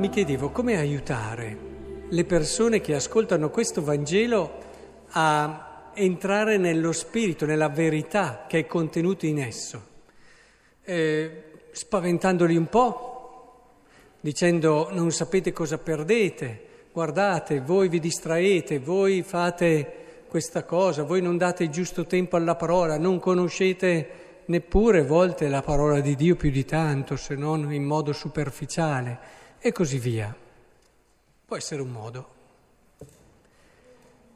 mi chiedevo come aiutare le persone che ascoltano questo Vangelo a entrare nello spirito, nella verità che è contenuta in esso, eh, spaventandoli un po', dicendo non sapete cosa perdete, guardate, voi vi distraete, voi fate questa cosa, voi non date giusto tempo alla parola, non conoscete neppure a volte la parola di Dio più di tanto, se non in modo superficiale, e così via. Può essere un modo.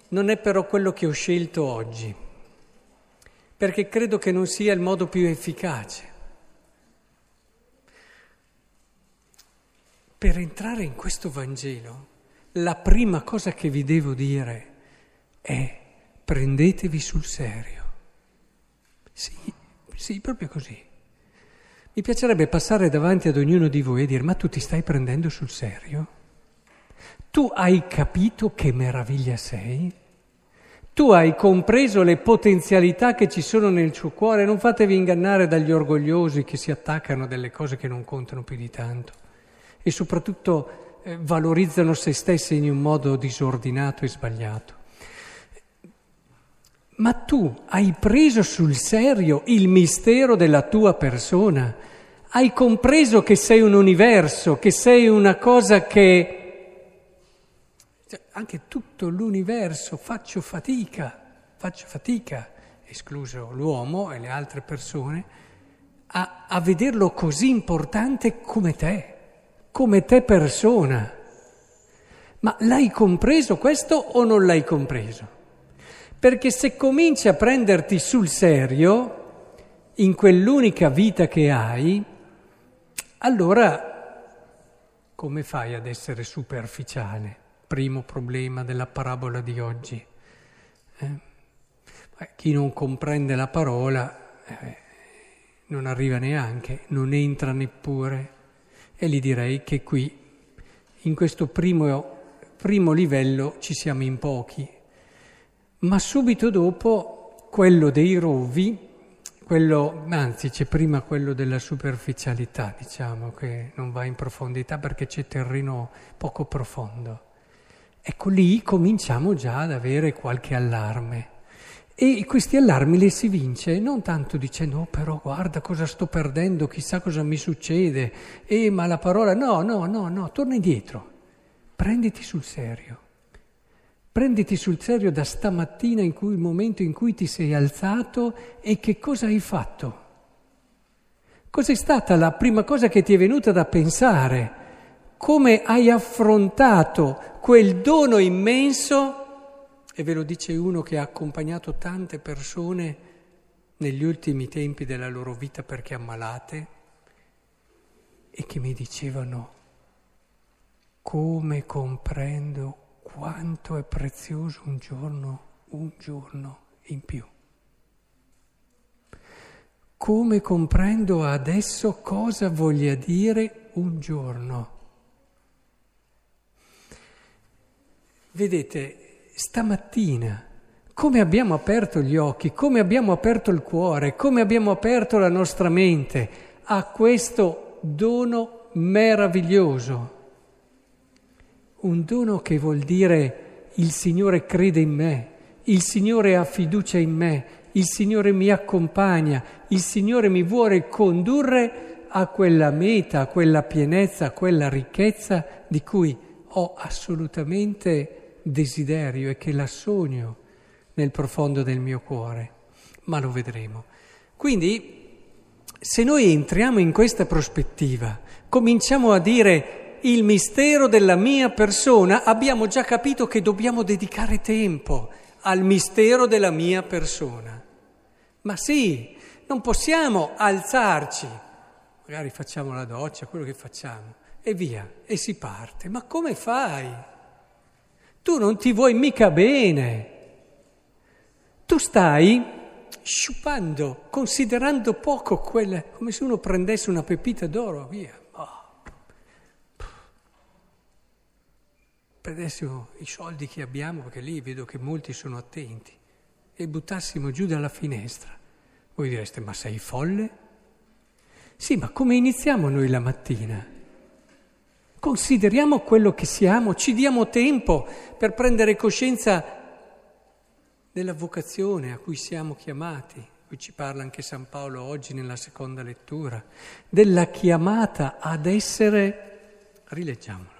Non è però quello che ho scelto oggi, perché credo che non sia il modo più efficace. Per entrare in questo Vangelo, la prima cosa che vi devo dire è prendetevi sul serio. Sì, sì, proprio così. Mi piacerebbe passare davanti ad ognuno di voi e dire, ma tu ti stai prendendo sul serio? Tu hai capito che meraviglia sei? Tu hai compreso le potenzialità che ci sono nel suo cuore? Non fatevi ingannare dagli orgogliosi che si attaccano a delle cose che non contano più di tanto e soprattutto eh, valorizzano se stessi in un modo disordinato e sbagliato. Ma tu hai preso sul serio il mistero della tua persona, hai compreso che sei un universo, che sei una cosa che... Cioè, anche tutto l'universo faccio fatica, faccio fatica, escluso l'uomo e le altre persone, a, a vederlo così importante come te, come te persona. Ma l'hai compreso questo o non l'hai compreso? Perché se cominci a prenderti sul serio, in quell'unica vita che hai, allora come fai ad essere superficiale? Primo problema della parabola di oggi. Eh? Chi non comprende la parola eh, non arriva neanche, non entra neppure. E gli direi che qui, in questo primo, primo livello, ci siamo in pochi ma subito dopo quello dei rovi, quello, anzi c'è prima quello della superficialità, diciamo, che non va in profondità perché c'è terreno poco profondo. Ecco lì cominciamo già ad avere qualche allarme. E questi allarmi li si vince non tanto dicendo, oh però guarda cosa sto perdendo, chissà cosa mi succede, eh ma la parola, no, no, no, no, torna indietro, prenditi sul serio. Prenditi sul serio da stamattina in cui, il momento in cui ti sei alzato e che cosa hai fatto. Cos'è stata la prima cosa che ti è venuta da pensare? Come hai affrontato quel dono immenso? E ve lo dice uno che ha accompagnato tante persone negli ultimi tempi della loro vita perché ammalate e che mi dicevano come comprendo quanto è prezioso un giorno, un giorno in più. Come comprendo adesso cosa voglia dire un giorno. Vedete, stamattina, come abbiamo aperto gli occhi, come abbiamo aperto il cuore, come abbiamo aperto la nostra mente a questo dono meraviglioso un dono che vuol dire il Signore crede in me, il Signore ha fiducia in me, il Signore mi accompagna, il Signore mi vuole condurre a quella meta, a quella pienezza, a quella ricchezza di cui ho assolutamente desiderio e che la sogno nel profondo del mio cuore, ma lo vedremo. Quindi, se noi entriamo in questa prospettiva, cominciamo a dire il mistero della mia persona, abbiamo già capito che dobbiamo dedicare tempo al mistero della mia persona. Ma sì, non possiamo alzarci, magari facciamo la doccia, quello che facciamo, e via, e si parte. Ma come fai? Tu non ti vuoi mica bene. Tu stai sciupando, considerando poco quelle, come se uno prendesse una pepita d'oro, via. Prendessimo i soldi che abbiamo, perché lì vedo che molti sono attenti, e buttassimo giù dalla finestra, voi direste, ma sei folle? Sì, ma come iniziamo noi la mattina? Consideriamo quello che siamo, ci diamo tempo per prendere coscienza della vocazione a cui siamo chiamati. Qui ci parla anche San Paolo oggi nella seconda lettura, della chiamata ad essere, rileggiamolo,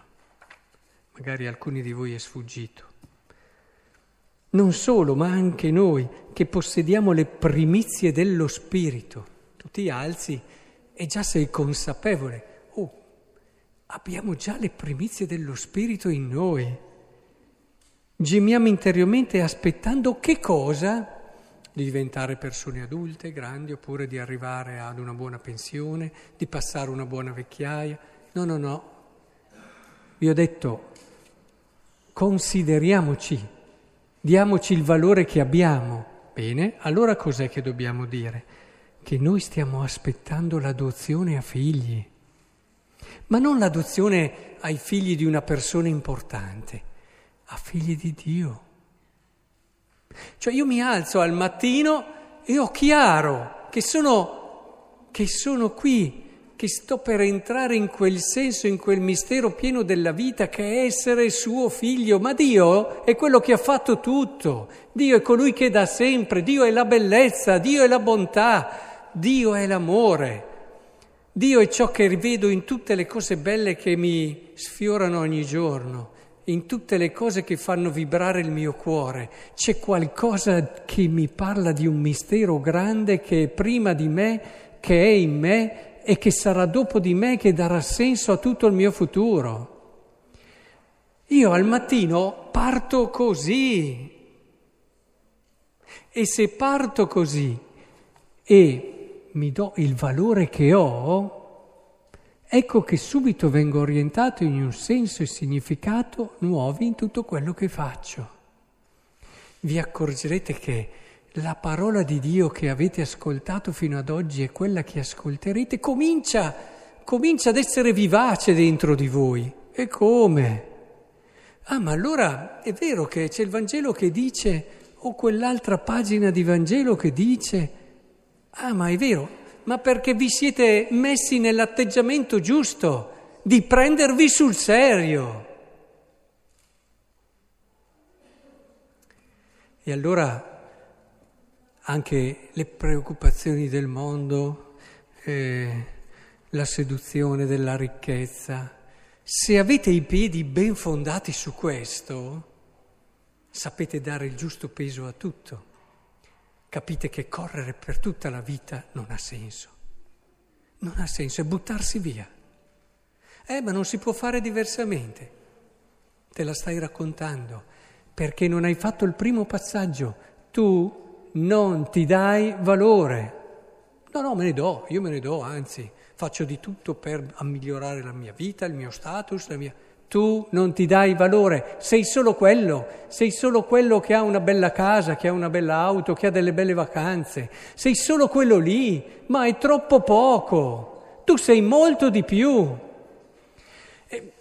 magari alcuni di voi è sfuggito. Non solo, ma anche noi che possediamo le primizie dello Spirito. Tu ti alzi e già sei consapevole abbiamo già le primizie dello Spirito in noi. Gemiamo interiormente aspettando che cosa? Di diventare persone adulte, grandi, oppure di arrivare ad una buona pensione, di passare una buona vecchiaia. No, no, no. Vi ho detto, consideriamoci, diamoci il valore che abbiamo. Bene, allora cos'è che dobbiamo dire? Che noi stiamo aspettando l'adozione a figli ma non l'adozione ai figli di una persona importante, a figli di Dio. Cioè io mi alzo al mattino e ho chiaro che sono, che sono qui, che sto per entrare in quel senso, in quel mistero pieno della vita che è essere suo figlio. Ma Dio è quello che ha fatto tutto, Dio è colui che dà sempre, Dio è la bellezza, Dio è la bontà, Dio è l'amore. Dio è ciò che rivedo in tutte le cose belle che mi sfiorano ogni giorno, in tutte le cose che fanno vibrare il mio cuore. C'è qualcosa che mi parla di un mistero grande che è prima di me, che è in me e che sarà dopo di me, che darà senso a tutto il mio futuro. Io al mattino parto così. E se parto così e mi do il valore che ho, ecco che subito vengo orientato in un senso e significato nuovi in tutto quello che faccio. Vi accorgerete che la parola di Dio che avete ascoltato fino ad oggi e quella che ascolterete comincia, comincia ad essere vivace dentro di voi. E come? Ah, ma allora è vero che c'è il Vangelo che dice, o quell'altra pagina di Vangelo che dice, Ah, ma è vero, ma perché vi siete messi nell'atteggiamento giusto di prendervi sul serio. E allora anche le preoccupazioni del mondo, eh, la seduzione della ricchezza, se avete i piedi ben fondati su questo, sapete dare il giusto peso a tutto capite che correre per tutta la vita non ha senso. Non ha senso, è buttarsi via. Eh, ma non si può fare diversamente. Te la stai raccontando perché non hai fatto il primo passaggio. Tu non ti dai valore. No, no, me ne do, io me ne do, anzi, faccio di tutto per migliorare la mia vita, il mio status, la mia... Tu non ti dai valore, sei solo quello, sei solo quello che ha una bella casa, che ha una bella auto, che ha delle belle vacanze, sei solo quello lì, ma è troppo poco, tu sei molto di più. E,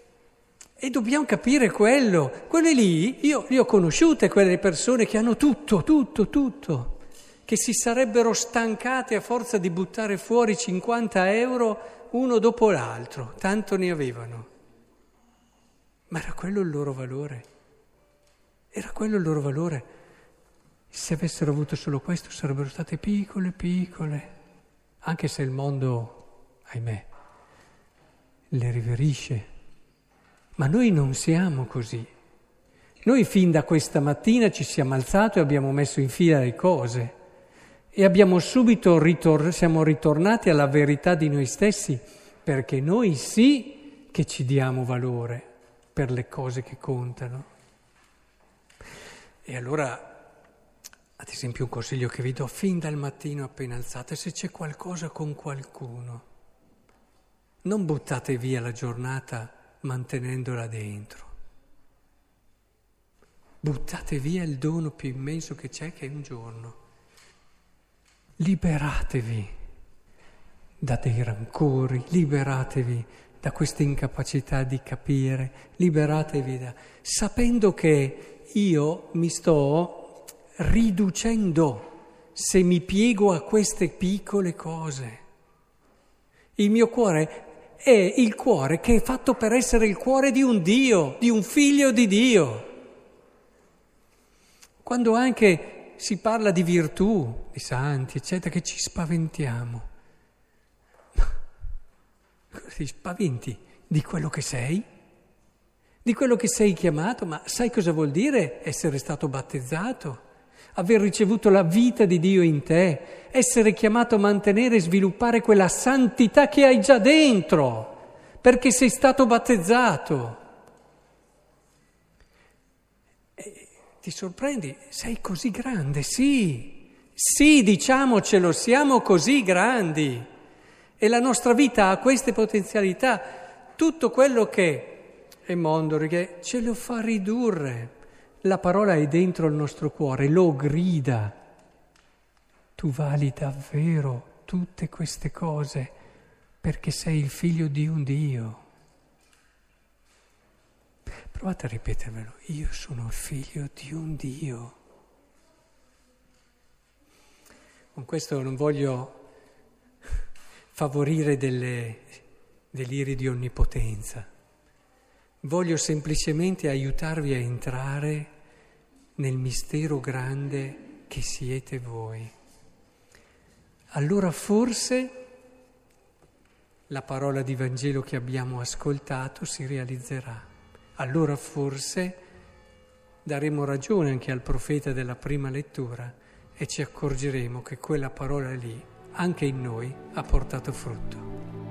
e dobbiamo capire quello, quelle lì, io, io ho conosciute quelle persone che hanno tutto, tutto, tutto, che si sarebbero stancate a forza di buttare fuori 50 euro uno dopo l'altro, tanto ne avevano. Ma era quello il loro valore. Era quello il loro valore. Se avessero avuto solo questo sarebbero state piccole, piccole, anche se il mondo, ahimè, le riverisce. Ma noi non siamo così. Noi fin da questa mattina ci siamo alzati e abbiamo messo in fila le cose e abbiamo subito ritor- siamo ritornati alla verità di noi stessi, perché noi sì che ci diamo valore per le cose che contano. E allora, ad esempio, un consiglio che vi do fin dal mattino appena alzate, se c'è qualcosa con qualcuno, non buttate via la giornata mantenendola dentro. Buttate via il dono più immenso che c'è, che è un giorno. Liberatevi da dei rancori, liberatevi da questa incapacità di capire, liberatevi da... sapendo che io mi sto riducendo se mi piego a queste piccole cose. Il mio cuore è il cuore che è fatto per essere il cuore di un Dio, di un figlio di Dio. Quando anche si parla di virtù, di santi, eccetera, che ci spaventiamo. Ti spaventi di quello che sei? Di quello che sei chiamato? Ma sai cosa vuol dire essere stato battezzato? Aver ricevuto la vita di Dio in te, essere chiamato a mantenere e sviluppare quella santità che hai già dentro, perché sei stato battezzato. Ti sorprendi? Sei così grande, sì, sì, diciamocelo, siamo così grandi. E la nostra vita ha queste potenzialità. Tutto quello che è mondo, che ce lo fa ridurre. La parola è dentro il nostro cuore, lo grida. Tu vali davvero tutte queste cose perché sei il figlio di un Dio. Provate a ripetervelo, io sono figlio di un Dio. Con questo non voglio favorire delle deliri di onnipotenza. Voglio semplicemente aiutarvi a entrare nel mistero grande che siete voi. Allora forse la parola di Vangelo che abbiamo ascoltato si realizzerà. Allora forse daremo ragione anche al profeta della prima lettura e ci accorgeremo che quella parola lì anche in noi ha portato frutto.